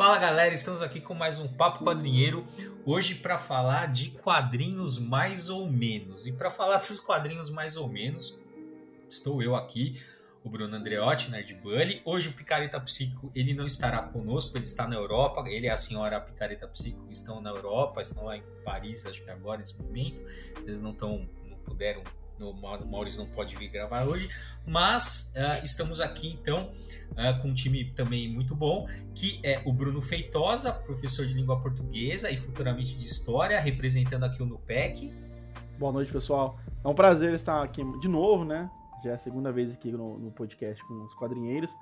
Fala galera, estamos aqui com mais um Papo Quadrinheiro. Hoje para falar de quadrinhos mais ou menos. E para falar dos quadrinhos mais ou menos, estou eu aqui, o Bruno Andreotti, Nerd Bully. Hoje o Picareta Psíquico ele não estará conosco, ele está na Europa. Ele e a senhora Picareta Psíquico estão na Europa, estão lá em Paris, acho que agora nesse momento. Eles não estão, não puderam o Maurício não pode vir gravar hoje, mas uh, estamos aqui então uh, com um time também muito bom, que é o Bruno Feitosa, professor de língua portuguesa e futuramente de história, representando aqui o NUPEC. Boa noite, pessoal. É um prazer estar aqui de novo, né? Já é a segunda vez aqui no, no podcast com os quadrinheiros.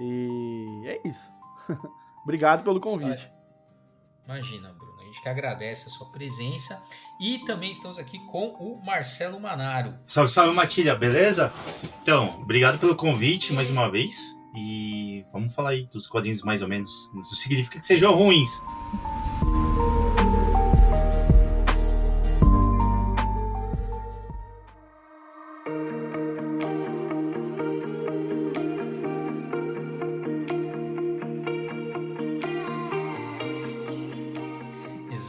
E é isso. Obrigado pelo convite. Imagina, Bruno gente que agradece a sua presença. E também estamos aqui com o Marcelo Manaro. Salve, salve, Matilha, beleza? Então, obrigado pelo convite mais uma vez. E vamos falar aí dos quadrinhos mais ou menos. Isso significa que sejam ruins.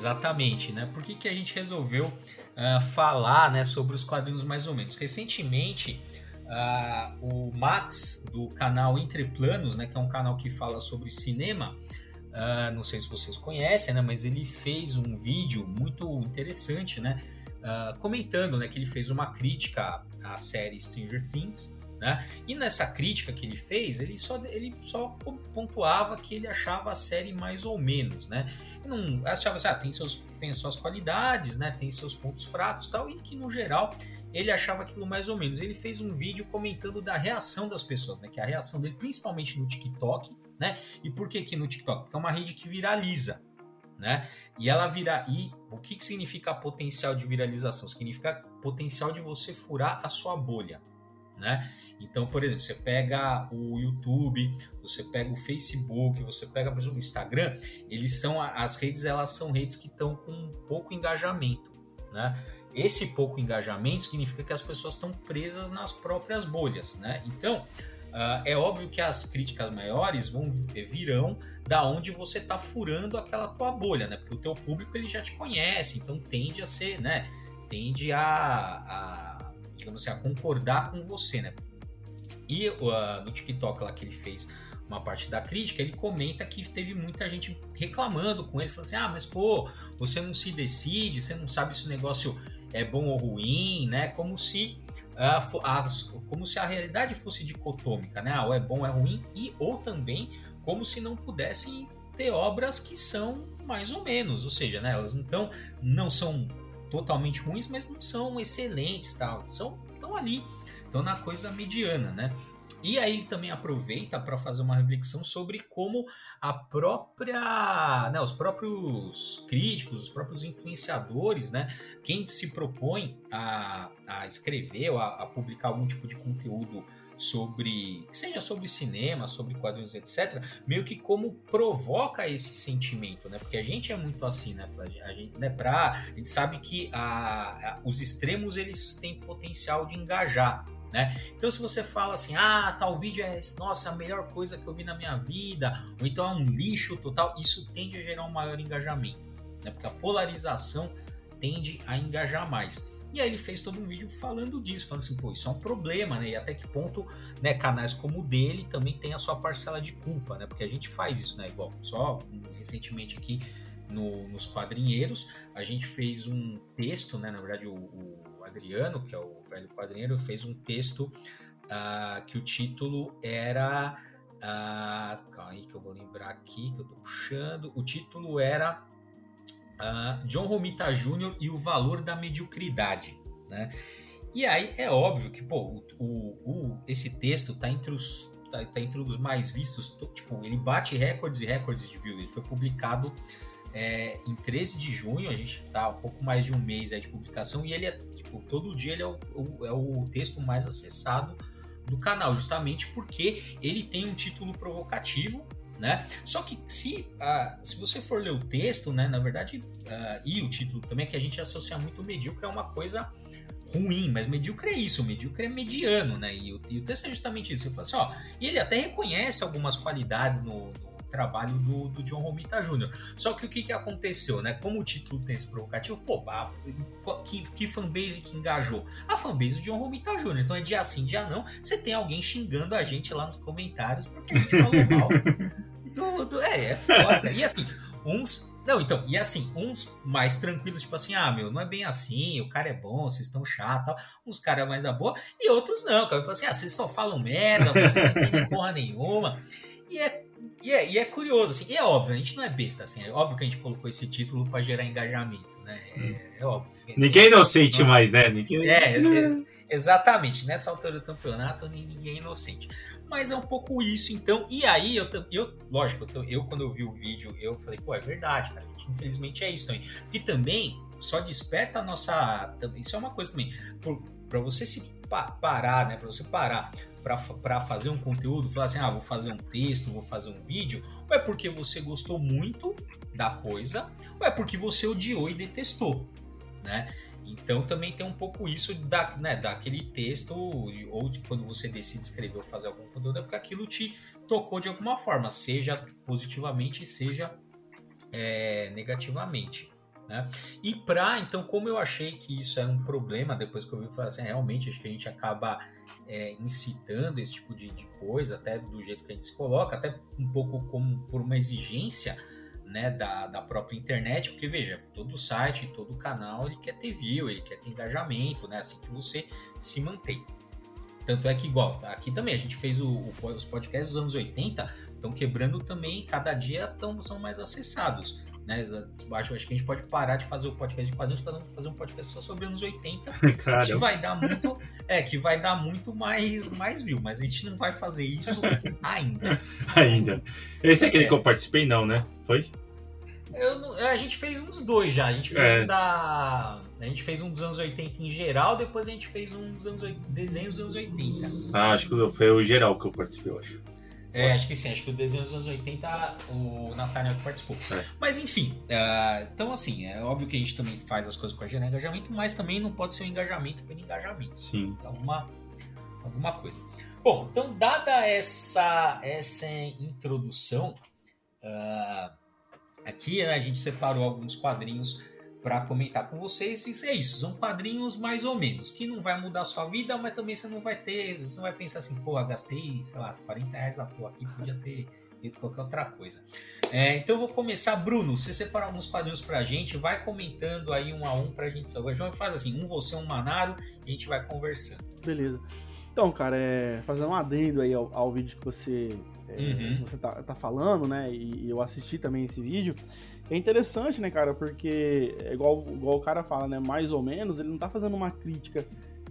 Exatamente, né? Por que, que a gente resolveu uh, falar né, sobre os quadrinhos mais ou menos? Recentemente, uh, o Max, do canal Entre Planos, né, que é um canal que fala sobre cinema, uh, não sei se vocês conhecem, né, mas ele fez um vídeo muito interessante, né, comentando né, que ele fez uma crítica à série Stranger Things, né? E nessa crítica que ele fez, ele só, ele só pontuava que ele achava a série mais ou menos, né? Não achava assim, ah, tem, seus, tem suas qualidades, né? Tem seus pontos fracos tal, e que no geral ele achava aquilo mais ou menos. Ele fez um vídeo comentando da reação das pessoas, né? Que a reação dele, principalmente no TikTok, né? E por que, que no TikTok? Porque é uma rede que viraliza. Né? E ela vira e o que, que significa potencial de viralização? Significa potencial de você furar a sua bolha, né? Então, por exemplo, você pega o YouTube, você pega o Facebook, você pega por exemplo, o Instagram, eles são as redes, elas são redes que estão com pouco engajamento, né? Esse pouco engajamento significa que as pessoas estão presas nas próprias bolhas, né? Então, uh, é óbvio que as críticas maiores vão virão da onde você está furando aquela tua bolha, né? Porque o teu público ele já te conhece, então tende a ser, né? Tende a, a digamos assim, a concordar com você, né? E uh, no TikTok lá que ele fez uma parte da crítica, ele comenta que teve muita gente reclamando com ele, falando assim: ah, mas pô, você não se decide, você não sabe se o negócio é bom ou ruim, né? Como se. Uh, a, como se a realidade fosse dicotômica, né? Ah, ou é bom ou é ruim, e ou também como se não pudessem ter obras que são mais ou menos, ou seja, né, elas então não são totalmente ruins, mas não são excelentes, tal. São estão ali, estão na coisa mediana, né? E aí ele também aproveita para fazer uma reflexão sobre como a própria, né, os próprios críticos, os próprios influenciadores, né, quem se propõe a, a escrever ou a, a publicar algum tipo de conteúdo sobre, seja sobre cinema, sobre quadrinhos, etc., meio que como provoca esse sentimento, né? Porque a gente é muito assim, né, A gente, né, pra, a gente sabe que a, a, os extremos eles têm potencial de engajar. Né? Então, se você fala assim, ah, tal vídeo é nossa, a melhor coisa que eu vi na minha vida, ou então é um lixo total, isso tende a gerar um maior engajamento, né? Porque a polarização tende a engajar mais. E aí ele fez todo um vídeo falando disso, falando assim, pô, isso é um problema, né? E até que ponto, né, canais como o dele também tem a sua parcela de culpa, né? Porque a gente faz isso, né? Igual, só recentemente aqui no, nos quadrinheiros, a gente fez um texto, né? Na verdade, o, o Adriano, que é o velho quadrinheiro, fez um texto uh, que o título era. Uh, calma aí que eu vou lembrar aqui, que eu tô puxando. O título era uh, John Romita Jr. e o valor da mediocridade, né? E aí é óbvio que, pô, o, o, esse texto tá entre os tá, tá, entre os mais vistos, tipo, ele bate recordes e recordes de view. Ele foi publicado é, em 13 de junho, a gente tá um pouco mais de um mês de publicação, e ele é, tipo, todo dia ele é o, o, é o texto mais acessado do canal, justamente porque ele tem um título provocativo, né? Só que se, uh, se você for ler o texto, né, na verdade, uh, e o título também, é que a gente associa muito o medíocre a uma coisa ruim, mas medíocre é isso, medíocre é mediano, né? E o, e o texto é justamente isso. Ele fala assim, ó, e ele até reconhece algumas qualidades no, no trabalho do, do John Romita Jr. Só que o que, que aconteceu, né? Como o título tem esse provocativo, pô, a, que, que fanbase que engajou? A fanbase do John Romita Jr. Então é dia sim, dia não, você tem alguém xingando a gente lá nos comentários porque a gente falou mal do, do é, é foda. E assim, uns não, então, e assim, uns mais tranquilos, tipo assim, ah, meu, não é bem assim, o cara é bom, vocês estão chato tal. Uns caras mais da boa, e outros não, cara. Eu falo assim, ah, vocês só falam merda, vocês não entendem porra nenhuma. E é, e é, e é curioso, assim, e é óbvio, a gente não é besta, assim, é óbvio que a gente colocou esse título para gerar engajamento, né? É, é óbvio. Ninguém é inocente não, mais, né? Ninguém... É, é, exatamente, nessa altura do campeonato, ninguém é inocente mas é um pouco isso, então. E aí, eu, eu lógico, eu, eu, quando eu vi o vídeo, eu falei, pô, é verdade, cara. Gente, infelizmente é isso também. Porque também só desperta a nossa. Isso é uma coisa também. Para você se parar, né? Para você parar para fazer um conteúdo, falar assim, ah, vou fazer um texto, vou fazer um vídeo, ou é porque você gostou muito da coisa, ou é porque você odiou e detestou, né? Então também tem um pouco isso da, né, daquele texto, ou de quando você decide escrever ou fazer algum conteúdo, é porque aquilo te tocou de alguma forma, seja positivamente, seja é, negativamente. Né? E pra, então, como eu achei que isso era um problema, depois que eu vi, falei assim, realmente acho que a gente acaba é, incitando esse tipo de, de coisa, até do jeito que a gente se coloca, até um pouco como por uma exigência né, da, da própria internet, porque veja, todo site, todo canal, ele quer ter view, ele quer ter engajamento, né, assim que você se mantém. Tanto é que, igual, aqui também a gente fez o, o, os podcasts dos anos 80, estão quebrando também, cada dia tão, são mais acessados. Né? Acho, acho que a gente pode parar de fazer o podcast de quadrinhos fazer, fazer um podcast só sobre anos 80, que vai dar muito, é, que vai dar muito mais, mais view, mas a gente não vai fazer isso ainda. ainda. Esse é aquele é. que eu participei, não, né? Foi? Eu, a gente fez uns dois já. A gente fez é. um da. A gente fez um dos anos 80 em geral, depois a gente fez um dos anos desenhos dos anos 80. Ah, acho que foi o geral que eu participei, eu acho. É, acho que sim, acho que o desenho dos anos 80 o Nathaniel participou. É. Mas enfim, uh, então assim, é óbvio que a gente também faz as coisas com a de engajamento, mas também não pode ser um engajamento pelo engajamento. Sim. Então, uma, alguma coisa. Bom, então dada essa, essa introdução, uh, aqui né, a gente separou alguns quadrinhos para comentar com vocês. E é isso, são quadrinhos mais ou menos, que não vai mudar a sua vida, mas também você não vai ter, você não vai pensar assim, pô, gastei, sei lá, 40 reais à toa aqui, podia ter feito qualquer outra coisa. É, então eu vou começar, Bruno, você separar alguns quadrinhos pra gente, vai comentando aí um a um pra gente salvar. João faz assim, um você, um Manaro, e a gente vai conversando. Beleza. Então, cara, é, fazendo um adendo aí ao, ao vídeo que você, é, uhum. você tá, tá falando, né? E eu assisti também esse vídeo. É interessante, né, cara? Porque, é igual, igual o cara fala, né? Mais ou menos, ele não tá fazendo uma crítica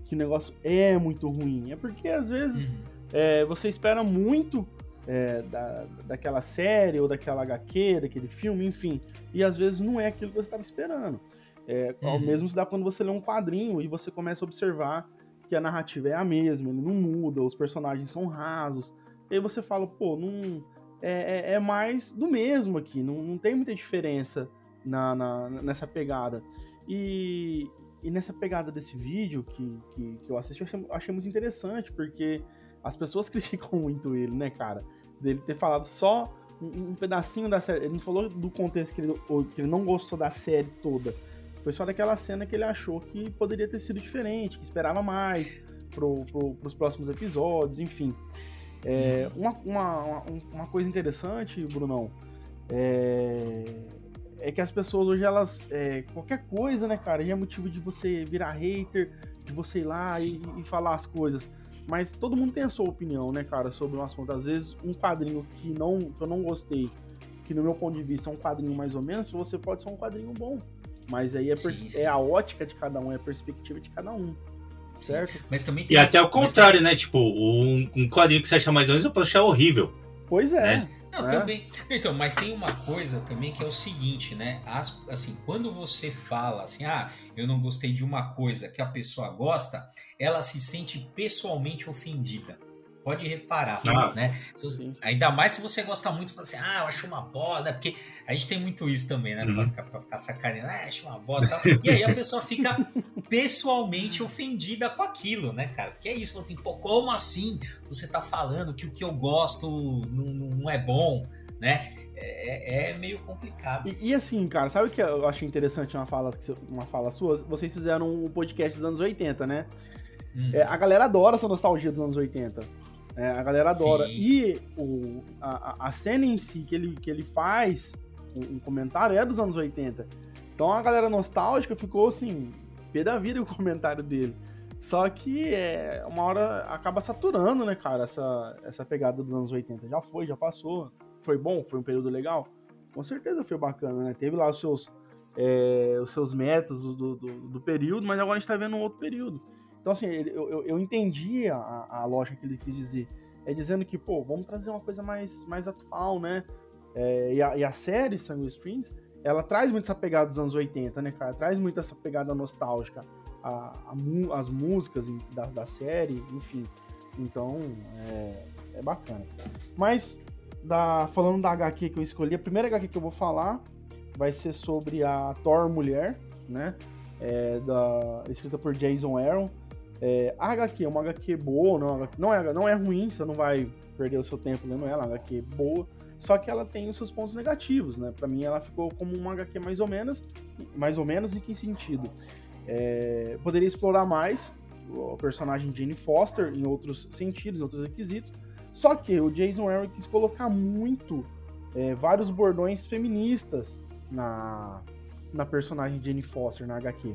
que o negócio é muito ruim. É porque, às vezes, uhum. é, você espera muito é, da, daquela série ou daquela HQ, daquele filme, enfim. E às vezes não é aquilo que você estava esperando. É, uhum. Ao mesmo se dá quando você lê um quadrinho e você começa a observar que a narrativa é a mesma, ele não muda, os personagens são rasos. E aí você fala, pô, não é, é, é mais do mesmo aqui, não, não tem muita diferença na, na nessa pegada. E, e, nessa pegada desse vídeo que, que, que eu assisti, eu achei, achei, muito interessante, porque as pessoas criticam muito ele, né, cara? Dele ter falado só um, um pedacinho da série. Ele não falou do contexto que ele, que ele não gostou da série toda. Foi só daquela cena que ele achou que poderia ter sido diferente, que esperava mais pro, pro, pros próximos episódios, enfim. É, uma, uma, uma, coisa interessante, Brunão, é, é que as pessoas hoje, elas. É, qualquer coisa, né, cara, já é motivo de você virar hater, de você ir lá e, e, falar as coisas. Mas todo mundo tem a sua opinião, né, cara, sobre um assunto. Às vezes, um quadrinho que, não, que eu não gostei, que no meu ponto de vista é um quadrinho mais ou menos, você pode ser um quadrinho bom. Mas aí é, sim, sim. é a ótica de cada um, é a perspectiva de cada um certo? Mas também E até o contrário, né? Tipo, um, um quadrinho que você acha mais ou menos, eu posso achar horrível. Pois é. Né? Não, é. também. Então, mas tem uma coisa também que é o seguinte, né? As, assim, quando você fala assim, ah, eu não gostei de uma coisa que a pessoa gosta, ela se sente pessoalmente ofendida. Pode reparar, ah, né? Você, ainda mais se você gosta muito, fala assim, ah, eu acho uma bosta, né? Porque a gente tem muito isso também, né? Uhum. Pra, ficar, pra ficar sacaneando, ah, acho uma bosta. e aí a pessoa fica pessoalmente ofendida com aquilo, né, cara? Porque é isso, assim, pô, como assim você tá falando que o que eu gosto não, não é bom? né? É, é, meio complicado. E, e, assim, cara, sabe o que eu achei interessante uma fala, uma fala sua? Vocês fizeram um podcast dos anos 80, né? Hum. É, a galera adora essa nostalgia dos anos 80. É, a galera adora. Sim. E o, a, a cena em si que ele, que ele faz, um, um comentário, é dos anos 80. Então a galera nostálgica ficou assim, pé da vida o comentário dele. Só que é, uma hora acaba saturando, né, cara, essa, essa pegada dos anos 80. Já foi, já passou. Foi bom? Foi um período legal? Com certeza foi bacana, né? Teve lá os seus, é, os seus métodos do, do, do, período, mas agora a gente tá vendo um outro período. Então, assim, eu, eu, eu entendi a, a lógica que ele quis dizer. É dizendo que, pô, vamos trazer uma coisa mais, mais atual, né? É, e, a, e a série Sangue Springs, ela traz muito essa pegada dos anos 80, né, cara? Traz muito essa pegada nostálgica. A, a, as músicas da, da série, enfim. Então, é, é bacana. Mas, da, falando da HQ que eu escolhi, a primeira HQ que eu vou falar vai ser sobre a Thor Mulher, né? É, da, escrita por Jason Aaron. É, a HQ é uma HQ boa, não, não, é, não é ruim, você não vai perder o seu tempo lendo ela, é uma HQ boa, só que ela tem os seus pontos negativos, né? Pra mim ela ficou como uma HQ mais ou menos, mais ou menos em que sentido? É, poderia explorar mais o personagem Jane Foster em outros sentidos, em outros requisitos, só que o Jason Aaron quis colocar muito é, vários bordões feministas na, na personagem Jane Foster, na HQ.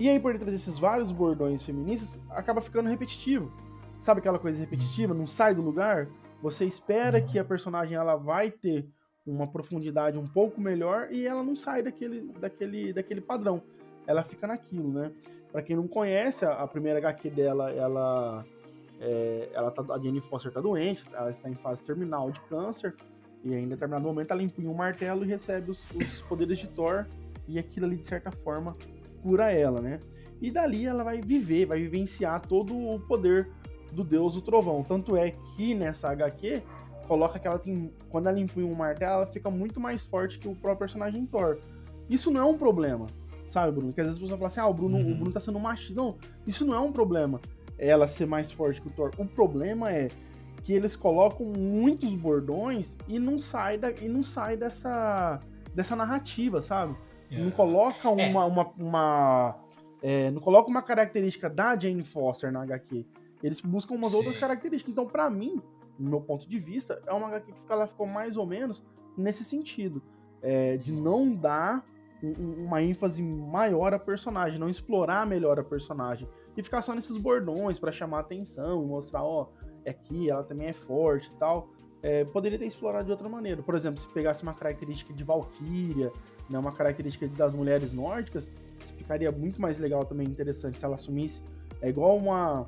E aí, por ele trazer esses vários bordões feministas, acaba ficando repetitivo. Sabe aquela coisa repetitiva? Não sai do lugar? Você espera que a personagem ela vai ter uma profundidade um pouco melhor e ela não sai daquele, daquele, daquele padrão. Ela fica naquilo, né? Para quem não conhece, a, primeira HQ dela, ela, é, ela tá, a Jenny Foster tá doente, ela está em fase terminal de câncer e em determinado momento ela empunha um martelo e recebe os, os poderes de Thor e aquilo ali de certa forma cura ela, né? E dali ela vai viver, vai vivenciar todo o poder do deus do trovão. Tanto é que nessa HQ coloca que ela tem. Quando ela empunha um martelo, ela fica muito mais forte que o próprio personagem Thor. Isso não é um problema, sabe, Bruno? Porque às vezes a pessoa fala assim: ah, o Bruno, uhum. o Bruno tá sendo machista. Não, isso não é um problema. Ela ser mais forte que o Thor. O problema é que eles colocam muitos bordões e não sai, da, e não sai dessa, dessa narrativa, sabe? Não é. coloca é. uma. É. uma, uma é, não coloca uma característica da Jane Foster na HQ. Eles buscam umas Sim. outras características. Então, para mim, no meu ponto de vista, é uma HQ que ela ficou mais ou menos nesse sentido. É, de não dar um, uma ênfase maior a personagem, não explorar melhor a personagem. E ficar só nesses bordões para chamar atenção, mostrar, ó, é aqui, ela também é forte e tal. É, poderia ter explorado de outra maneira. Por exemplo, se pegasse uma característica de Valkyria, né, uma característica das mulheres nórdicas, ficaria muito mais legal também, interessante se ela assumisse. É igual uma,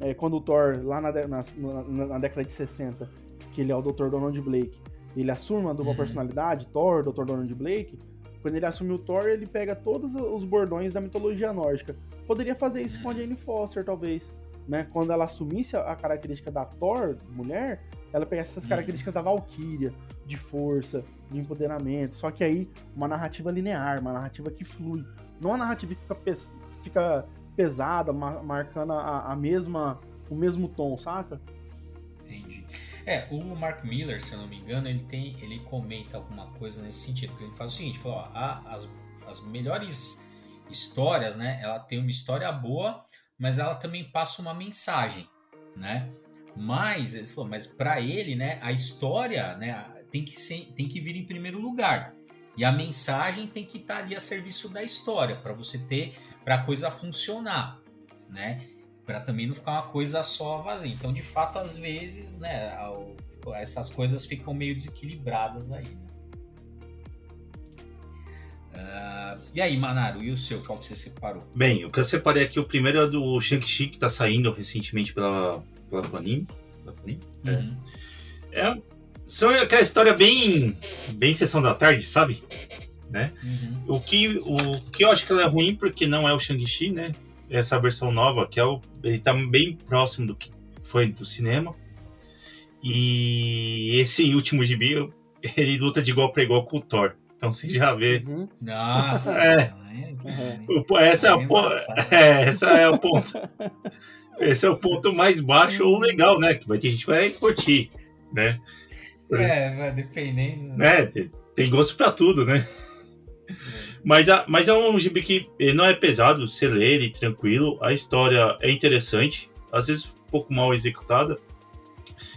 é, quando o Thor, lá na, na, na, na, década de 60, que ele é o Dr. Donald Blake, ele assume uma dupla uhum. personalidade, Thor, Dr. Donald Blake, quando ele assume o Thor, ele pega todos os bordões da mitologia nórdica. Poderia fazer isso com a Jane Foster, talvez. Né? Quando ela assumisse a característica da Thor, mulher, ela pegasse essas uhum. características da Valkyria, de força, de empoderamento. Só que aí, uma narrativa linear, uma narrativa que flui. Não uma narrativa que fica, fica pesada, marcando a, a, mesma, o mesmo tom, saca? Entendi. É, o Mark Miller, se eu não me engano, ele tem, ele comenta alguma coisa nesse sentido, que ele faz o seguinte, falou, ó, a, as, as melhores histórias, né, ela tem uma história boa, mas ela também passa uma mensagem, né? Mas ele falou, mas para ele, né, a história, né, tem que ser, tem que vir em primeiro lugar. E a mensagem tem que estar tá ali a serviço da história para você ter para a coisa funcionar, né? Para também não ficar uma coisa só vazia. Então, de fato, às vezes, né, essas coisas ficam meio desequilibradas aí. Né? Uh, e aí, Manaro, e o seu? Qual que você separou? Bem, o que eu separei aqui, o primeiro é do Shang-Chi, que está saindo recentemente pela, pela Panini. Uhum. É. é. São aquela história bem, bem sessão da tarde, sabe? né? Uhum. O, que, o que eu acho que ela é ruim porque não é o Shang-Chi, né? Essa versão nova, que é o, ele tá bem próximo do que foi do cinema. E esse último gibi, ele luta de igual para igual com o Thor. Então você já vê. Uhum. Nossa! É. Uhum. Essa, é o, é, essa é o ponto. Esse é o ponto mais baixo ou legal, né? Que vai ter gente que vai curtir, né? É, vai dependendo. É, tem gosto pra tudo, né? É. Mas, a, mas é um gibi que não é pesado, você lê ele tranquilo, a história é interessante, às vezes um pouco mal executada,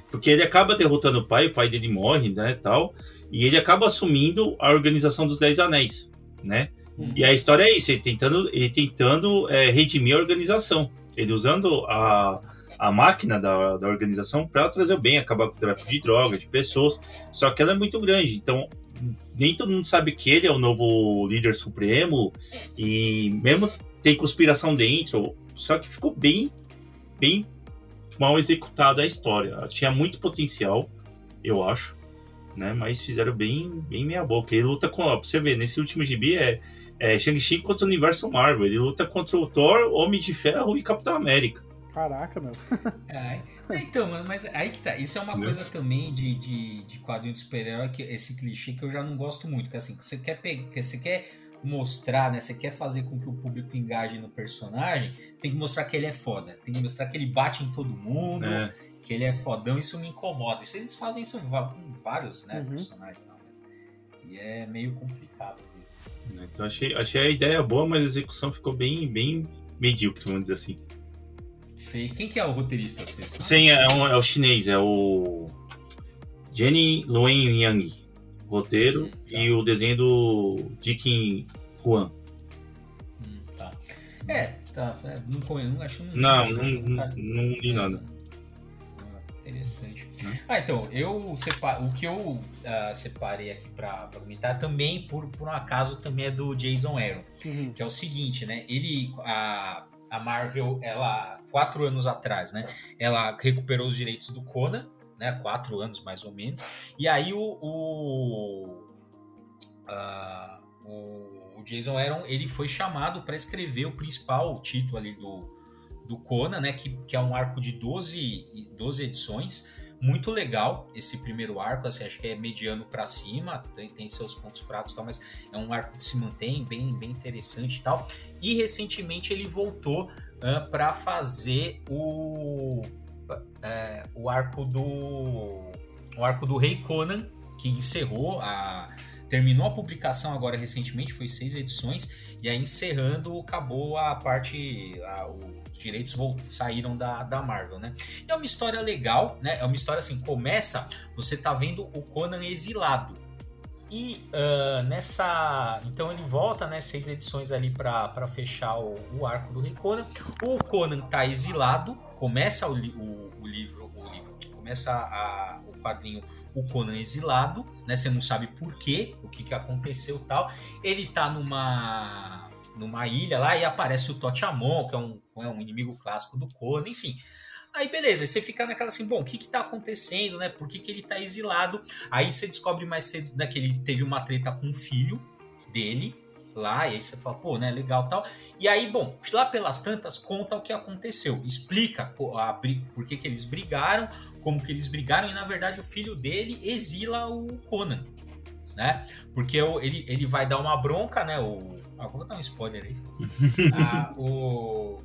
porque ele acaba derrotando o pai, o pai dele morre, né, tal, e ele acaba assumindo a organização dos Dez Anéis, né? Uhum. E a história é isso, ele tentando, ele tentando é, redimir a organização, ele usando a, a máquina da, da organização para trazer o bem, acabar com o tráfico de drogas, de pessoas, só que ela é muito grande, então nem todo mundo sabe que ele é o novo líder supremo e mesmo tem conspiração dentro, só que ficou bem, bem mal executada a história. Tinha muito potencial, eu acho, né? Mas fizeram bem, bem meia boca. Ele luta com, ó, pra você ver, nesse último gibi é, é Shang-Chi contra o universo Marvel. Ele luta contra o Thor, Homem de Ferro e Capitão América. Caraca, meu. É, então, mas aí que tá. Isso é uma Meu. coisa também de, de, de quadrinho de super-herói, esse clichê que eu já não gosto muito. Que assim, você quer pegar, você quer mostrar, né? Você quer fazer com que o público engaje no personagem, tem que mostrar que ele é foda. Tem que mostrar que ele bate em todo mundo, é. que ele é fodão. Isso me incomoda. Isso eles fazem isso com vários né, uhum. personagens. Não, e é meio complicado. Então achei, achei a ideia boa, mas a execução ficou bem, bem medíocre, vamos dizer assim. Sei. Quem que é o roteirista? Sim, é, um, é o chinês, é o Jenny Luen Yang roteiro hum, tá. e o desenho do Dikin Huan. Hum, tá. É, tá. É, não conheço, não acho não, não, não, não, não li nada. Interessante. Hum? Ah, então, eu separo, o que eu uh, separei aqui para comentar também, por, por um acaso, também é do Jason Aaron. Uhum. Que é o seguinte, né? Ele. A, a Marvel, ela, quatro anos atrás, né? Ela recuperou os direitos do Conan né? Quatro anos mais ou menos. E aí o, o, uh, o, Jason Aaron ele foi chamado para escrever o principal título ali do, do Conan, né? Que, que é um arco de 12, 12 edições. Muito legal esse primeiro arco, assim, acho que é mediano para cima, tem, tem, seus pontos fracos, tal, mas é um arco que se mantém bem, bem interessante e tal. E recentemente ele voltou uh, para fazer o é, o arco do o arco do Rei Conan que encerrou a terminou a publicação agora recentemente foi seis edições e aí encerrando acabou a parte a, os direitos saíram da, da Marvel né e é uma história legal né é uma história assim começa você tá vendo o Conan exilado e uh, nessa. Então ele volta, né? Seis edições ali para fechar o, o, arco do Conan. O Conan tá exilado, começa o, o, o livro, o livro, começa a, quadrinho O Conan exilado, né? Você não sabe por quê, o que, que aconteceu tal. Ele tá numa numa ilha lá e aparece o Totiamon, que é um, é um inimigo clássico do Conan, enfim. Aí beleza, você fica naquela assim, bom, o que que tá acontecendo, né? Por que, que ele tá exilado? Aí você descobre mais cedo né, que ele teve uma treta com o filho dele lá, e aí você fala, pô, né, legal tal. E aí, bom, lá pelas tantas, conta o que aconteceu, explica a, por que que eles brigaram, como que eles brigaram, e na verdade o filho dele exila o Conan, né? Porque ele, ele vai dar uma bronca, né? O, ah, vou dar um spoiler aí. ah, o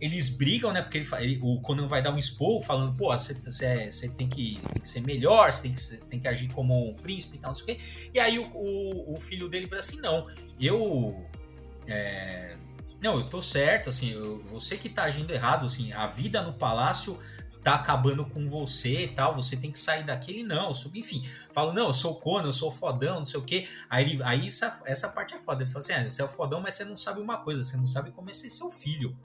eles brigam, né? Porque ele, ele, o Conan vai dar um expor falando, pô, você tem, que, tem que ser melhor, você tem que, tem que agir como um príncipe e tal, não sei o quê. E aí o, o, o filho dele fala assim, não, eu. É, não, eu tô certo, assim, eu, você que tá agindo errado, assim, a vida no palácio tá acabando com você e tal, você tem que sair daquele não, enfim, falo, não, eu sou Conan, eu sou fodão, não sei o quê, aí, ele, aí essa, essa parte é foda, ele fala assim, ah, você é o fodão, mas você não sabe uma coisa, você não sabe como é ser seu filho,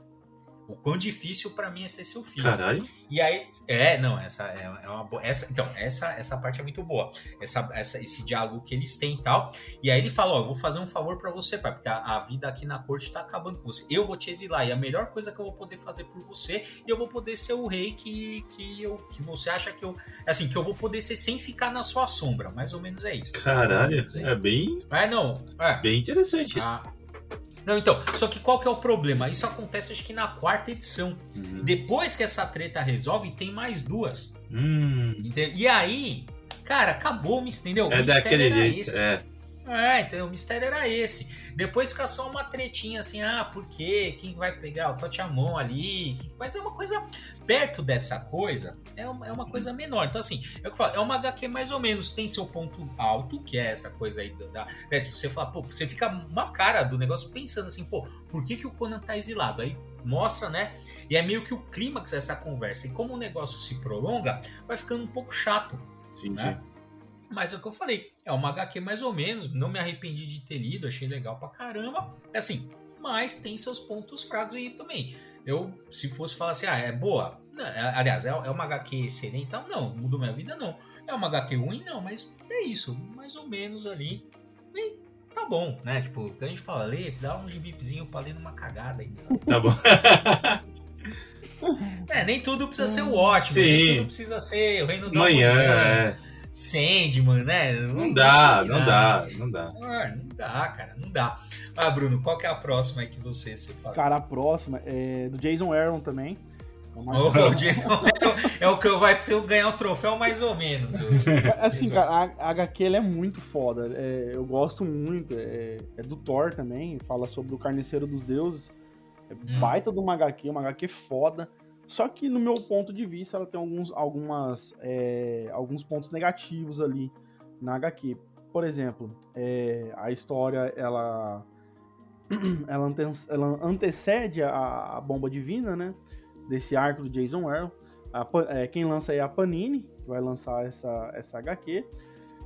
o quão difícil para mim é ser seu filho. Caralho. E aí, é, não, essa é, é uma boa. Essa, então, essa, essa parte é muito boa. Essa, essa, esse diálogo que eles têm e tal. E aí ele fala: Ó, eu vou fazer um favor para você, pai, porque a, a, vida aqui na corte tá acabando com você. Eu vou te exilar. E a melhor coisa que eu vou poder fazer por você, eu vou poder ser o rei que, que, eu, que você acha que eu. Assim, que eu vou poder ser sem ficar na sua sombra. Mais ou menos é isso. Caralho, é bem. É, não. É. Bem interessante isso. Ah, não, então, só que qual que é o problema? Isso acontece acho que na quarta edição. Uhum. Depois que essa treta resolve, tem mais duas. Hum. E aí, cara, acabou, me entendeu? É daquele jeito, esse. é. É, então o mistério era esse. Depois fica só uma tretinha assim, ah, por quê? Quem vai pegar o Totiamon ali? Mas é uma coisa perto dessa coisa, é uma, é uma coisa menor. Então, assim, é o que eu falo, é uma HQ mais ou menos, tem seu ponto alto, que é essa coisa aí da. Né, você fala, pô, você fica uma cara do negócio pensando assim, pô, por que, que o Conan tá exilado? Aí mostra, né? E é meio que o clímax dessa conversa. E como o negócio se prolonga, vai ficando um pouco chato. Sim, né? sim. Mas é o que eu falei, é uma HQ mais ou menos, não me arrependi de ter lido, achei legal pra caramba. É assim, mas tem seus pontos fracos aí também. Eu, se fosse falar assim, ah, é boa. Não, é, aliás, é, é uma HQ excelente, então não, mudou minha vida, não. É uma HQ ruim, não, mas é isso, mais ou menos ali. E tá bom, né? Tipo, quando a gente fala, lê, dá um gibipzinho pra ler numa cagada aí. Tá bom. é, nem tudo precisa ser o ótimo, Sim. nem tudo precisa ser o reino da manhã. manhã. É. Sandman, né? Não, não dá, não dá, não dá. Ah, não dá, cara, não dá. Ah, Bruno, qual que é a próxima aí que você separou? Cara, a próxima é do Jason Aaron também. É o, o Jason é o que vai ser ganhar o troféu mais ou menos. assim, cara, a, HQ é muito foda. É, eu gosto muito. É, é, do Thor também. Fala sobre o Carniceiro dos Deuses. É hum. baita de uma HQ, uma HQ foda. Só que, no meu ponto de vista, ela tem alguns, algumas, é, alguns pontos negativos ali na HQ. Por exemplo, é, a história ela, ela, ante, ela antecede a, a, bomba divina, né? Desse arco do Jason. A, é, quem lança é a Panini, que vai lançar essa, essa HQ.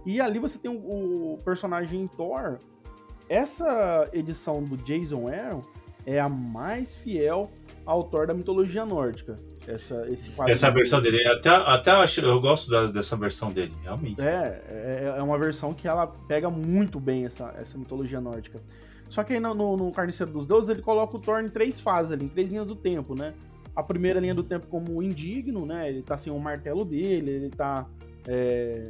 E ali você tem o, o personagem Thor. Essa edição do Jason Aaron é a mais fiel autor da mitologia nórdica. Essa, esse essa versão dele, até, até acho, eu gosto da, dessa versão dele, realmente. É, é, é, uma versão que ela pega muito bem essa, essa mitologia nórdica. Só que aí no, no, no Carniceiro dos Deuses ele coloca o Thor em três fases ali, em três linhas do tempo, né? A primeira linha do tempo como indigno, né? Ele tá sem o martelo dele, ele tá é,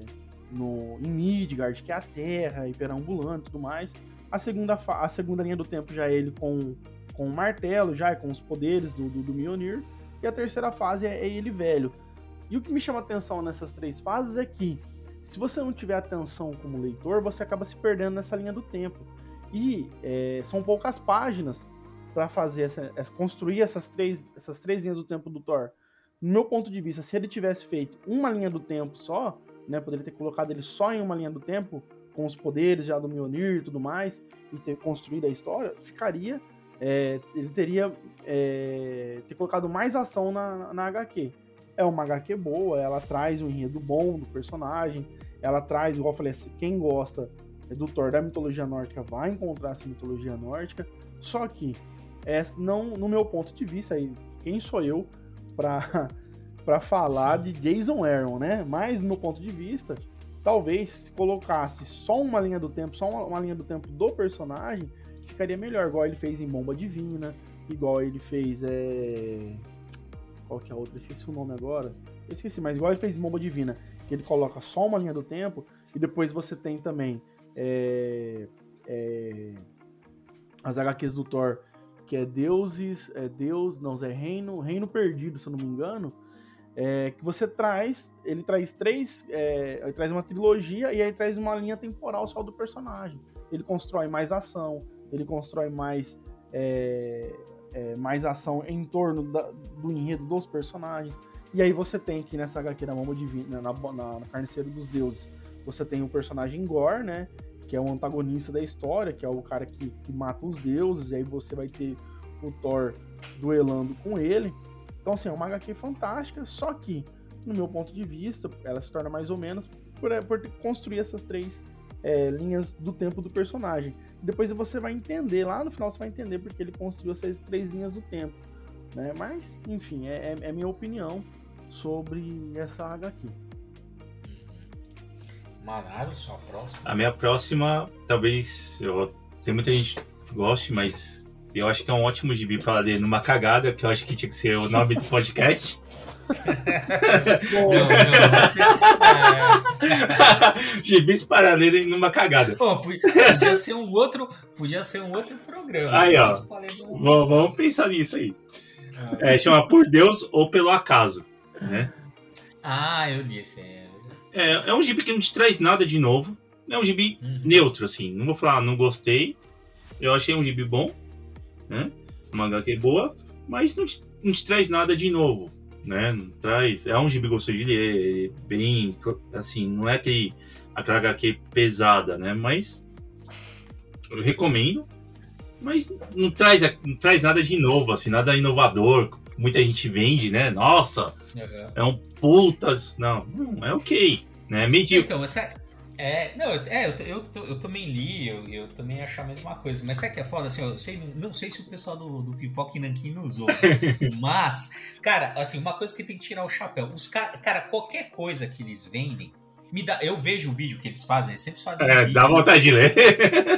no, em Midgard, que é a terra, e perambulando e tudo mais. A segunda, a segunda linha do tempo já é ele com com o martelo já, com os poderes do, do, do Mjolnir. E a terceira fase é, é ele velho. E o que me chama atenção nessas três fases é que, se você não tiver atenção como leitor, você acaba se perdendo nessa linha do tempo. E é, são poucas páginas para fazer essa, construir essas três, essas três linhas do tempo do Thor. No meu ponto de vista, se ele tivesse feito uma linha do tempo só, né, poderia ter colocado ele só em uma linha do tempo, com os poderes já do Mjolnir e tudo mais, e ter construído a história, ficaria é, ele teria é, ter colocado mais ação na, na HQ. É uma HQ boa, ela traz um enredo bom do personagem, ela traz, igual eu falei, assim, quem gosta do Thor da mitologia nórdica vai encontrar essa mitologia nórdica, só que é, não, no meu ponto de vista, aí, quem sou eu para para falar de Jason Aaron, né? Mas no ponto de vista, talvez se colocasse só uma linha do tempo, só uma, uma linha do tempo do personagem, ficaria melhor, igual ele fez em Bomba Divina, igual ele fez. É... Qual que é a outra? Esqueci o nome agora. Eu esqueci, mas igual ele fez em Bomba Divina, que ele coloca só uma linha do tempo, e depois você tem também é... É... as HQs do Thor, que é Deuses, é Deus, não, é Reino, Reino Perdido, se eu não me engano. É, que você traz, ele traz três, é, ele traz uma trilogia e aí traz uma linha temporal só do personagem. Ele constrói mais ação, ele constrói mais, é, é, mais ação em torno da, do enredo dos personagens. E aí você tem aqui nessa HQ da Mama Divina, na, na, na Carniceiro dos Deuses, você tem o personagem Gore, né? Que é o antagonista da história, que é o cara que, que mata os deuses, e aí você vai ter o Thor duelando com ele. Então, assim, é uma HQ fantástica, só que, no meu ponto de vista, ela se torna mais ou menos por, por construir essas três é, linhas do tempo do personagem. Depois você vai entender, lá no final você vai entender porque ele construiu essas três linhas do tempo. Né? Mas, enfim, é, é, é minha opinião sobre essa HQ. Manaro, sua próxima? A minha próxima, talvez eu, tem muita gente que goste, mas eu acho que é um ótimo gibi para ler numa cagada, que eu acho que tinha que ser o nome do podcast não, não, você. É... Gibis paralelo numa cagada. Pô, podia ser um outro, podia ser um outro programa. Aí, ó. Vamos pensar nisso aí. Ah. É, chama Por Deus ou Pelo Acaso. Né? Ah, eu li esse. É, é um gibi que não te traz nada de novo. é um gibi uhum. neutro, assim. Não vou falar, não gostei. Eu achei um gibi bom, né? Uma HQ boa, mas não te, não te traz nada de novo, né? Não traz. É um gibi gostoso de ler, é bem. Assim, não é aquele, aquela HQ pesada, né? Mas. Eu recomendo. Mas não traz, não traz nada de novo, assim, nada inovador. Muita gente vende, né? Nossa, uhum. é um putas. Não, não é ok. Né? Medíocre. Então, essa, é, não, é, eu, eu, eu, também li, eu, eu também acho a mesma coisa. Mas sabe que é foda? Assim, eu sei, não sei se o pessoal do, do Pipoca Nankin nos ouve. mas, cara, assim, uma coisa que tem que tirar o chapéu. Os cara, cara, qualquer coisa que eles vendem, me dá, eu vejo o vídeo que eles fazem, eles sempre fazem. É, dá vontade de ler.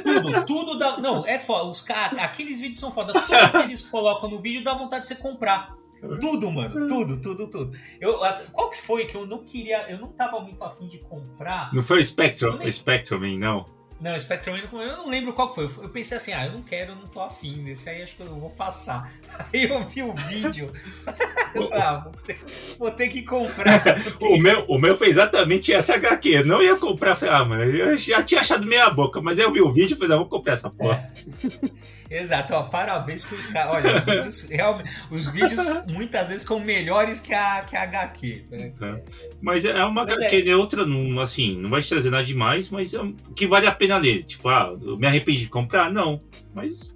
Tudo, tudo dá. Não, é foda. Os, aqueles vídeos são foda. Tudo que eles colocam no vídeo dá vontade de você comprar. Tudo, mano. Tudo, tudo, tudo. Eu, qual que foi que eu não queria. Eu não tava muito afim de comprar. Não foi o Spectrum, nem... Spectrum, não. Não, Spectrum eu não lembro qual foi. Eu pensei assim, ah, eu não quero, eu não tô afim desse aí, acho que eu vou passar. Aí eu vi o vídeo. eu falei, ah, vou ter, vou ter que comprar. o, meu, o meu foi exatamente essa HQ. Eu não ia comprar. Falei, ah, mano, eu já tinha achado meia boca, mas eu vi o vídeo e falei, ah, vou comprar essa porra. É. Exato, ó, parabéns os caras. Olha, os vídeos, realmente, os vídeos muitas vezes são melhores que a, que a HQ. Né? É. Mas é uma mas HQ é... neutra, não, assim, não vai te trazer nada demais, mas é, que vale a pena ler. Tipo, ah, eu me arrependi de comprar? Não. Mas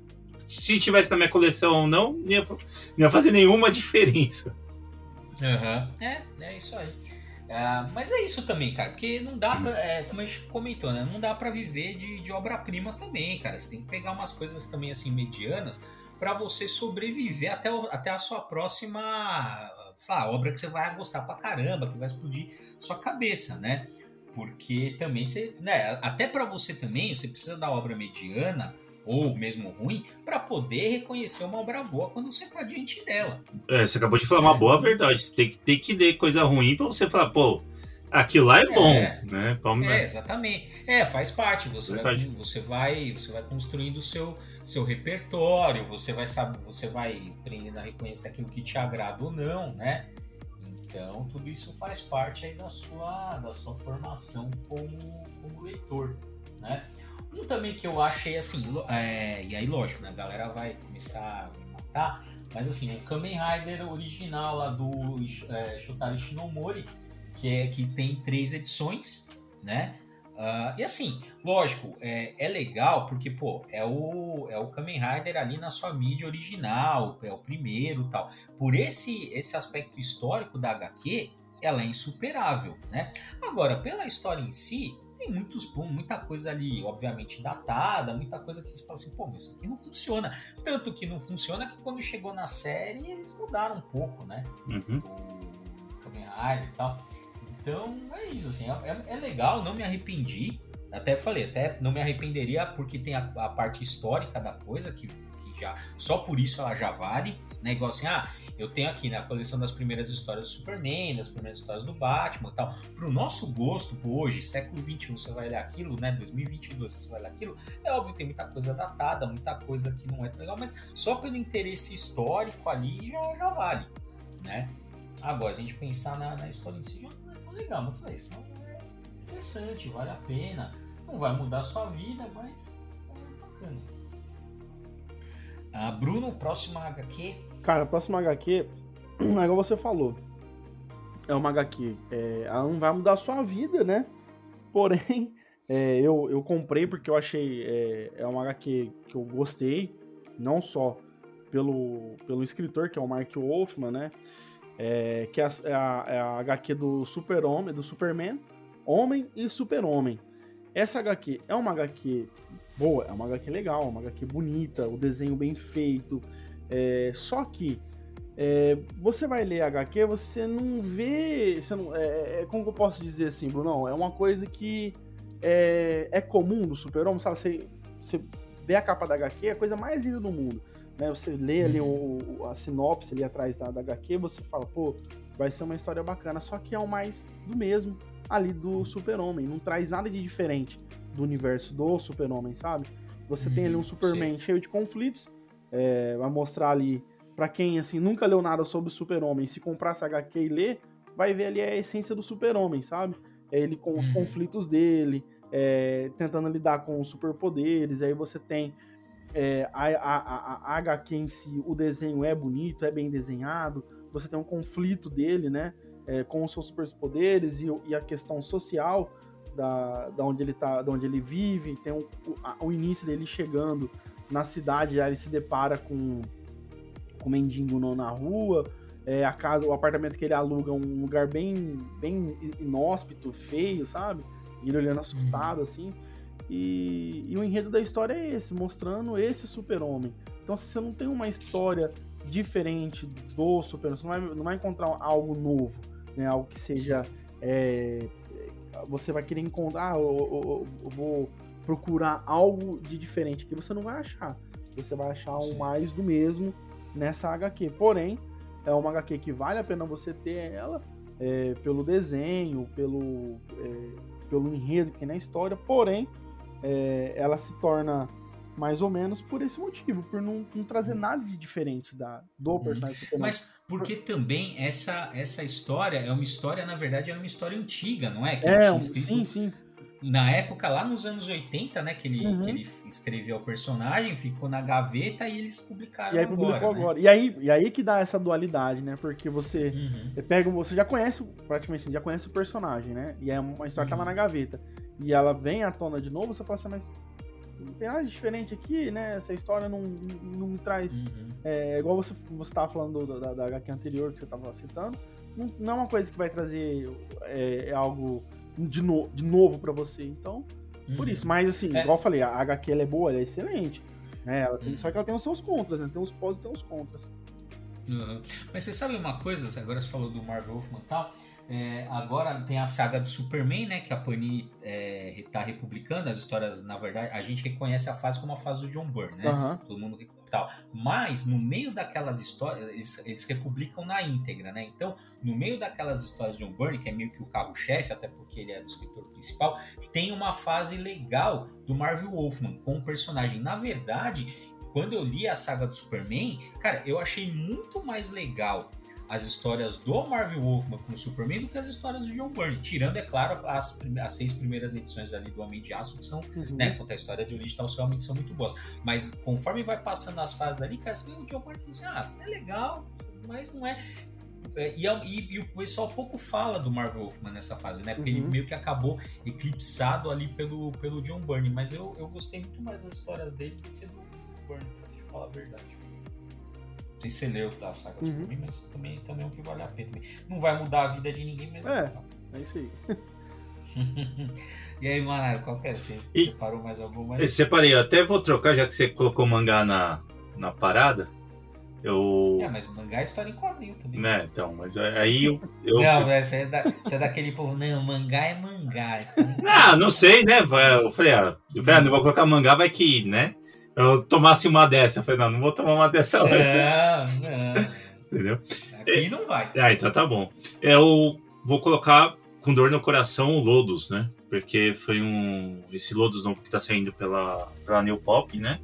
se tivesse na minha coleção ou não, não ia, não ia fazer nenhuma diferença. Uhum. É, é isso aí. É, mas é isso também, cara, porque não dá pra, é, como a gente comentou, né? Não dá para viver de, de obra-prima também, cara. Você tem que pegar umas coisas também assim medianas para você sobreviver até, até a sua próxima lá, obra que você vai gostar pra caramba, que vai explodir sua cabeça, né? Porque também você, né, até para você também, você precisa da obra mediana ou mesmo ruim, para poder reconhecer uma obra boa quando você está diante dela. É, você acabou de falar uma boa verdade. Você tem que, tem que ler coisa ruim para você falar, pô, aquilo lá é bom, é, né? Palme... É, exatamente. É, faz parte. Você, faz vai, parte. você vai, você vai construindo o seu, seu repertório, você vai saber, você vai aprendendo a reconhecer aquilo que te agrada ou não, né? Então, tudo isso faz parte aí da sua, da sua formação como, como leitor, né? Um também que eu achei assim, é, e aí lógico, né, a galera vai começar a me matar, mas assim, o Kamen Rider original lá do é, Shotari Shinomori, que, é, que tem três edições, né? Uh, e assim, lógico, é, é legal porque, pô, é o, é o Kamen Rider ali na sua mídia original, é o primeiro tal. Por esse, esse aspecto histórico da HQ, ela é insuperável, né? Agora, pela história em si, tem muitos, muita coisa ali, obviamente, datada, muita coisa que você fala assim, pô, isso aqui não funciona. Tanto que não funciona que quando chegou na série eles mudaram um pouco, né? Uhum. O Kamen Rider e tal. Então é isso, assim, é, é, legal, não me arrependi. Até falei, até não me arrependeria porque tem a, a parte histórica da coisa, que, que já só por isso ela já vale, né? Igual assim, ah, eu tenho aqui na né, coleção das primeiras histórias do Superman, das primeiras histórias do Batman e tal. Pro nosso gosto, hoje, século 21, você vai ler aquilo, né? 2022, você vai ler aquilo. É óbvio, tem muita coisa datada, muita coisa que não é tão legal, mas só pelo interesse histórico ali já, já vale, né? Agora, a gente pensar na, na história em si já não é tão legal. Mas eu falei, isso é interessante, vale a pena. Não vai mudar a sua vida, mas é bacana. Ah, Bruno, próxima HQ Cara, a próxima HQ, é igual você falou. É uma HQ. É, ela não vai mudar a sua vida, né? Porém, é, eu, eu comprei porque eu achei. É, é uma HQ que eu gostei. Não só pelo, pelo escritor, que é o Mark Wolfman, né? É, que é a, é a, é HQ do Super-Homem, do Superman, Homem e Super-Homem. Essa HQ é uma HQ boa, é uma HQ legal, uma HQ bonita, o desenho bem feito, é, só que é, você vai ler HQ, você não vê. Você não, é, é, é como eu posso dizer assim, Bruno? É uma coisa que é, é comum do Super-Homem, sabe? Você, você vê a capa da HQ, é a coisa mais linda do mundo. Né? Você lê ali uhum. o, a sinopse ali atrás da, da HQ, você fala, pô, vai ser uma história bacana. Só que é o mais do mesmo ali do Super-Homem. Não traz nada de diferente do universo do Super-Homem, sabe? Você uhum, tem ali um uhum, Superman sim. cheio de conflitos é, vai mostrar ali para quem assim nunca leu nada sobre o Super-Homem, se comprar essa HQ e ler, vai ver ali a essência do Super-Homem, sabe? É ele com os uhum. conflitos dele, é, tentando lidar com os superpoderes. Aí você tem é, a, a, a, a HQ em si, o desenho é bonito, é bem desenhado. Você tem um conflito dele, né? É, com os seus superpoderes e, e, a questão social da, da onde ele tá, da onde ele vive. Tem o, o, o início dele chegando na cidade, aí ele se depara com, com o mendigo na rua. É, a casa, o apartamento que ele aluga é um lugar bem, bem inóspito, feio, sabe? E ele olhando assustado, uhum. assim. E, e, o enredo da história é esse, mostrando esse super-homem. Então, se você não tem uma história diferente do super-homem, você não vai, não vai encontrar algo novo, né? Algo que seja... É, você vai querer encontrar, ah, eu, eu, eu, vou procurar algo de diferente que você não vai achar. Você vai achar um mais do mesmo nessa HQ. Porém, é uma HQ que vale a pena você ter ela é, pelo desenho, pelo, é, pelo enredo que tem na história. Porém, é, ela se torna mais ou menos por esse motivo, por não, não trazer nada de diferente da, do uhum. personagem Superman. Mas porque também essa, essa história é uma história, na verdade, é uma história antiga, não é? Que é, sim, sim na época, lá nos anos 80, né, que ele, uhum. que ele escreveu o personagem, ficou na gaveta e eles publicaram e aí, agora. Publicou né? agora. E aí, e aí que dá essa dualidade, né? Porque você uhum. pega, você já conhece, praticamente, já conhece o personagem, né? E é uma história que uhum. tá uhum. na gaveta. E ela vem à tona de novo, você fala assim, mas não tem nada diferente aqui, né? Essa história não, não me traz. Uhum. É, igual você, você tava falando da, da HQ anterior que você tava citando. Não, não é uma coisa que vai trazer é, é algo de, no, de novo para você. Então, uhum. por isso. Mas assim, é. igual eu falei, a HQ ela é boa, ela é excelente. Né? Ela tem, uhum. Só que ela tem os seus contras, né? Tem os pós e tem os contras. Uhum. Mas você sabe uma coisa, agora você falou do Marvel Wolfman e tal. É, agora tem a saga do Superman, né? Que a Panini é, tá republicando as histórias. Na verdade, a gente reconhece a fase como a fase do John Byrne, né? Uhum. Todo mundo tal. Mas no meio daquelas histórias, eles, eles republicam na íntegra, né? Então, no meio daquelas histórias de John Byrne, que é meio que o carro-chefe, até porque ele é o escritor principal, tem uma fase legal do Marvel Wolfman com o personagem. Na verdade, quando eu li a saga do Superman, cara, eu achei muito mais legal as histórias do Marvel Wolfman com o Superman do que as histórias do John Byrne. Tirando, é claro, as, as seis primeiras edições ali do Homem de Aço, que são, uhum. né, conta a história de origem tal, realmente são muito boas. Mas conforme vai passando as fases ali, cara, assim, o John Byrne fala assim, ah, é legal, mas não é... é e, e, e, o pessoal pouco fala do Marvel Wolfman nessa fase, né? Porque uhum. ele meio que acabou eclipsado ali pelo, pelo John Byrne. Mas eu, eu gostei muito mais das histórias dele do que do Byrne, pra falar a verdade sei se você leu a saga uhum. Superman, mas também, também é um que vale a pena. Não vai mudar a vida de ninguém mesmo. É, é isso aí. e aí, Manário, qual que é? Você e, separou mais alguma? Eu separei, eu até vou trocar, já que você colocou mangá na, na parada. Eu... É, mas mangá é história em quadrinho também. Né, então, mas aí eu. eu... Não, você é, da, você é daquele povo, não, mangá é mangá. Não, não sei, né? Eu falei, ah, eu falei, ah, não vou colocar mangá, vai que, né? Eu tomasse uma dessa. Eu falei, não, não vou tomar uma dessa hoje. Não, não. Entendeu? Aqui não vai. Ah, então tá bom. Eu vou colocar com dor no coração o Lodos, né? Porque foi um. Esse Lodos novo que tá saindo pela, pela New Pop, né?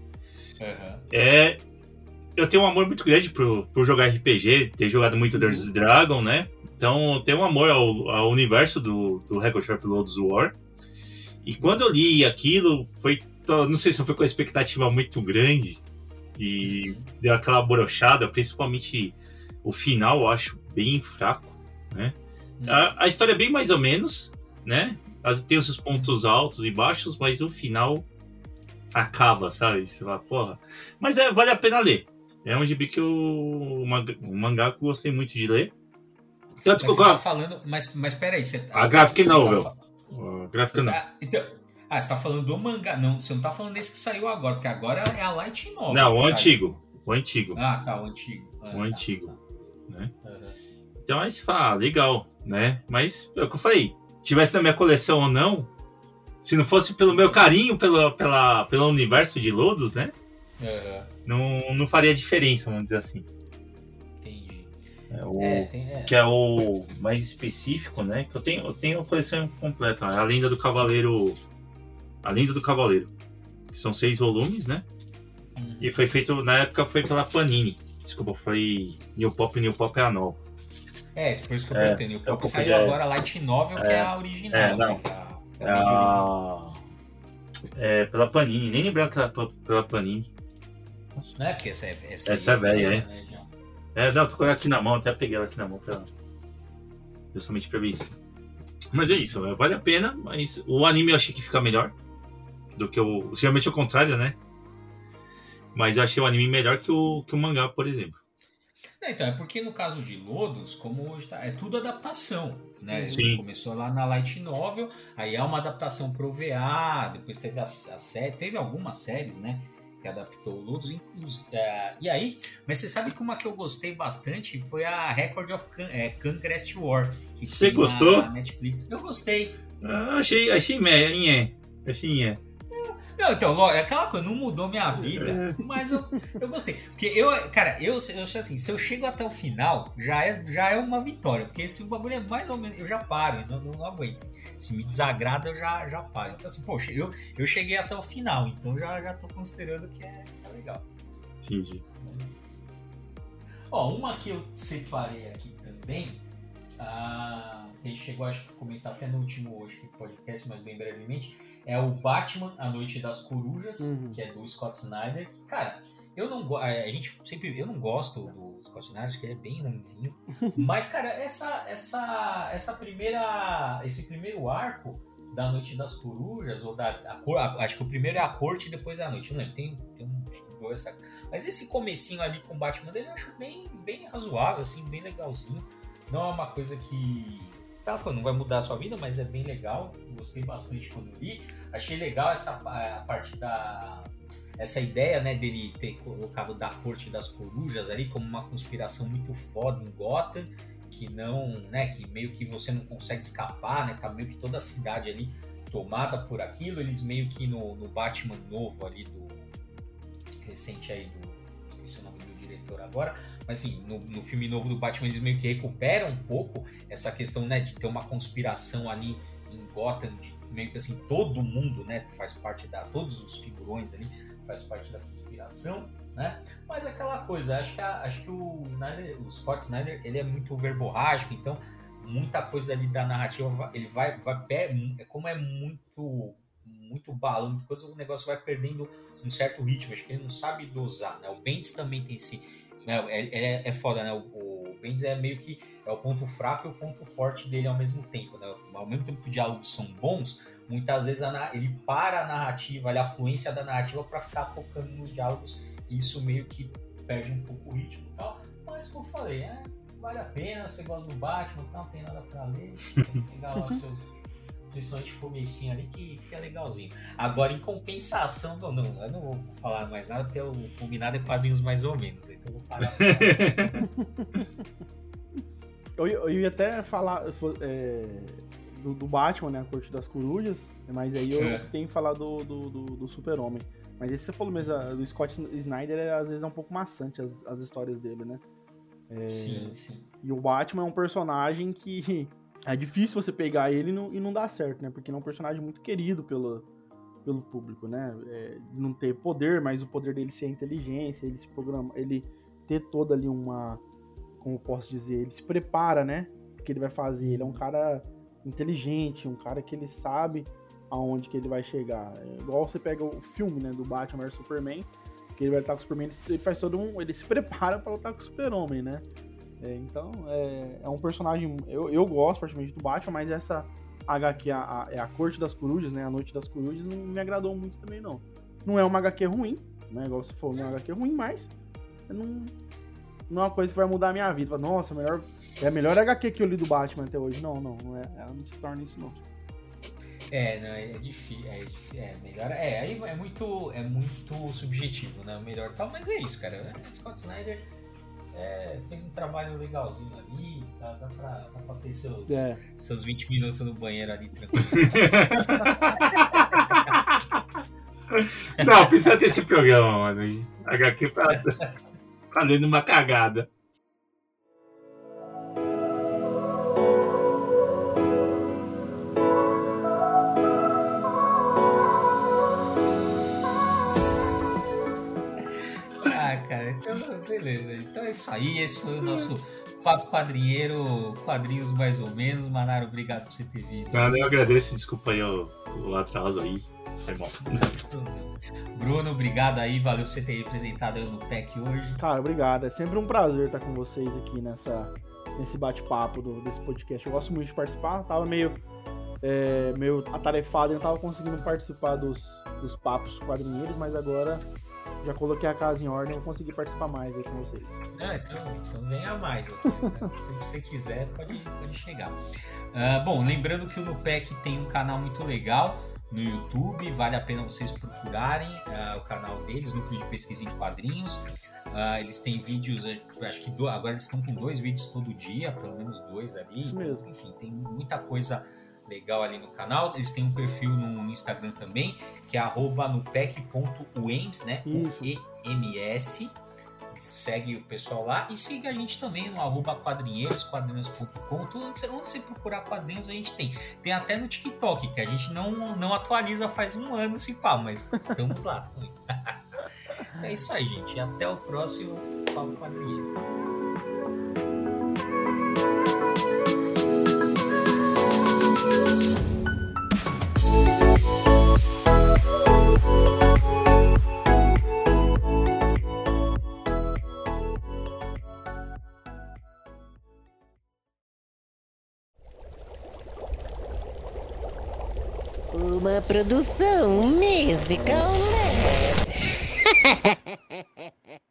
Uhum. É. Eu tenho um amor muito grande por, por jogar RPG, ter jogado muito Dungeons uhum. Dragon, né? Então eu tenho um amor ao, ao universo do, do Record Sharp Lodos War. E quando eu li aquilo, foi tô, não sei se foi com a expectativa muito grande e deu aquela brochada, principalmente o final, eu acho bem fraco, né? Hum. A, a, história é bem mais ou menos, né? Tem os seus pontos altos e baixos, mas o final acaba, sabe? Você fala, porra. Mas é, vale a pena ler. É um gibi que eu. Um mangá que eu gostei muito de ler. Tanto mas que eu... tá falando. Mas, mas peraí, você. A gráfica não, tá... A gráfica não. Tá... Então, ah, você tá falando do mangá. Não, você não tá falando desse que saiu agora, porque agora é a Light Novel. Não, o antigo. O antigo. Ah, tá, o antigo. Ah, o tá, antigo. Tá. Né? Uhum. Então aí você fala, ah, legal, né? Mas é o que eu falei. Tivesse na minha coleção ou não, se não fosse pelo meu carinho pelo, pela, pelo universo de Lodos, né? Uhum. Não, não faria diferença, vamos dizer assim. Entendi. É, o, é, tem, é. Que é o mais específico, né? Que eu tenho, eu tenho a coleção completa. A lenda do Cavaleiro a Lenda do Cavaleiro. Que são seis volumes, né? Uhum. E foi feito, na época, foi pela Panini. Desculpa, foi New Pop, New Pop é a nova. É, por isso que eu é, perguntei. New Pop saiu é... agora Light Novel, que é a original, é, não. Né? Que é a, é a, É, pela Panini. Nem lembrava que era pela Panini. Nossa. Não é porque essa é, essa essa é velha, é. Né, é, não, tô com ela aqui na mão, até peguei ela aqui na mão pra, justamente pra ver isso. Mas é isso, é, vale a pena, mas o anime eu achei que fica melhor do que o. Geralmente é o contrário, né? Mas eu achei o anime melhor que o, que o mangá, por exemplo. É, então, é porque no caso de Lodos, como hoje tá, é tudo adaptação, né? Sim. Começou lá na Light Novel, aí é uma adaptação pro VA, depois teve a, a série, teve algumas séries, né? Que adaptou o Lodos, inclusive. É, e aí, mas você sabe que uma que eu gostei bastante foi a Record of Can, é, Congress War. Você gostou? Na Netflix. Eu gostei. Ah, achei, achei meia, achei meia. Não, então, é aquela coisa, não mudou minha vida, é. mas eu, eu gostei. Porque eu, cara, eu, eu assim, se eu chego até o final, já é, já é uma vitória. Porque se o bagulho é mais ou menos, eu já paro, eu não, não, não aguento. Se me desagrada, eu já, já paro. Então, assim, poxa, eu, eu cheguei até o final, então já, já tô considerando que é, é legal. Entendi. Ó, uma que eu separei aqui também, ah, gente chegou, acho que comentar até no último hoje, que podcast, mas bem brevemente, é o Batman, A Noite das Corujas, uhum. que é do Scott Snyder. Que, cara, eu não a gente sempre eu não gosto do Scott Snyder, acho que ele é bem ruimzinho. mas, cara, essa, essa, essa primeira, esse primeiro arco da Noite das Corujas, ou da. A, a, acho que o primeiro é a corte e depois é a noite. Não lembro, tem, tem um. Dois Mas esse comecinho ali com o Batman dele eu acho bem, bem razoável, assim, bem legalzinho. Não é uma coisa que Tá, não vai mudar a sua vida, mas é bem legal. Gostei bastante quando li. Achei legal essa a parte da essa ideia, né, dele ter colocado da corte das corujas ali como uma conspiração muito foda em Gotham, que não, né, que meio que você não consegue escapar, né, tá meio que toda a cidade ali tomada por aquilo. Eles meio que no, no Batman novo ali do recente aí do esqueci o nome do diretor agora, mas assim, no, no, filme novo do Batman eles meio que recuperam um pouco essa questão, né, de ter uma conspiração ali em Gotham, de meio que assim, todo mundo, né, faz parte da, todos os figurões ali faz parte da conspiração, né, mas aquela coisa, acho que, a, acho que o Snyder, o Scott Snyder, ele é muito verborrágico, então muita coisa ali da narrativa, ele vai, vai, é como é muito muito balão, muita coisa, o negócio vai perdendo um certo ritmo, acho que ele não sabe dosar, né? O Bendis também tem esse né, é, é, é foda, né? O, o Bendis é meio que é o ponto fraco e o ponto forte dele ao mesmo tempo, né? Ao mesmo tempo que os diálogos são bons, muitas vezes a, ele para a narrativa, a fluência da narrativa para ficar focando nos diálogos e isso meio que perde um pouco o ritmo e tal. Mas como eu falei, é, vale a pena, você gosta do Batman, não tem nada para ler, pegar lá o seu principalmente o comecinho ali, que, que é legalzinho. Agora, em compensação, não, não, eu não vou falar mais nada, porque o combinado é quadrinhos mais ou menos, então eu vou parar. eu, eu ia até falar é, do, do, Batman, né, a Corte das Corujas, mas aí eu é. tenho que falar do, do, do, do Super-Homem. Mas esse você falou mesmo, do Scott Snyder, às vezes é um pouco maçante as, as histórias dele, né? É, sim, sim. E o Batman é um personagem que é difícil você pegar ele e não, e não dar certo, né? Porque ele é um personagem muito querido pelo, pelo público, né? É, não ter poder, mas o poder dele ser a inteligência, ele se programa, ele ter toda ali uma, como posso dizer, ele se prepara, né? O que ele vai fazer. Ele é um cara inteligente, um cara que ele sabe aonde que ele vai chegar. É igual você pega o filme, né, do Batman vs Superman, que ele vai lutar com o Superman, ele faz todo um, ele se prepara para lutar com o Super-Homem, né? É, então, é, é, um personagem. Eu, eu gosto praticamente do Batman, mas essa HQ, a, a, é a Corte das Corujas, né? A Noite das Corujas, não me agradou muito também, não. Não é uma HQ ruim, né? Igual falou, não é uma HQ ruim, mas não, não é uma coisa que vai mudar a minha vida. Nossa, melhor, é a melhor HQ que eu li do Batman até hoje. Não, não, não é, ela não se torna isso, não. É, não, é difícil, é, é melhor, é, é muito, é muito subjetivo, né, o melhor tal, mas é isso, cara, Scott Snyder é, fez um trabalho legalzinho ali, dá, dá, pra, dá pra ter seus, é. seus 20 minutos no banheiro ali tranquilo. Não, precisa desse programa, mano. HQ tá, tá dando uma cagada. Beleza. Então é isso aí. Esse foi o nosso Papo Quadrinheiro, quadrinhos mais ou menos. Manaro, obrigado por você ter vindo. Cara, eu agradeço, desculpa aí o, o atraso aí. Foi bom. Bruno, obrigado aí, valeu por você ter representado aí no PEC hoje. Cara, obrigado. É sempre um prazer estar com vocês aqui nessa, nesse bate-papo desse podcast. Eu gosto muito de participar, tava meio, é, meio atarefado e não tava conseguindo participar dos, dos papos quadrinheiros, mas agora já coloquei a casa em ordem e consegui participar mais aí com vocês. Não, então, então venha mais. Né? Se você quiser, pode, pode chegar. Uh, bom, lembrando que o Nupec tem um canal muito legal no YouTube, vale a pena vocês procurarem uh, o canal deles, Núcleo de Pesquisa em Quadrinhos. Uh, eles têm vídeos, acho que do, agora eles estão com dois vídeos todo dia, pelo menos dois ali. Isso mesmo. Enfim, tem muita coisa legal ali no canal. Eles têm um perfil no Instagram também, que é nupec.uems, né? E-M-S. Segue o pessoal lá e siga a gente também no arroba quadrinheiros, quadrinhos.com. Onde você procurar quadrinhos, a gente tem. Tem até no TikTok, que a gente não, não atualiza faz um ano, se pá, mas estamos lá. é isso aí, gente. Até o próximo Papo Quadrinheiro. Uma produção musical.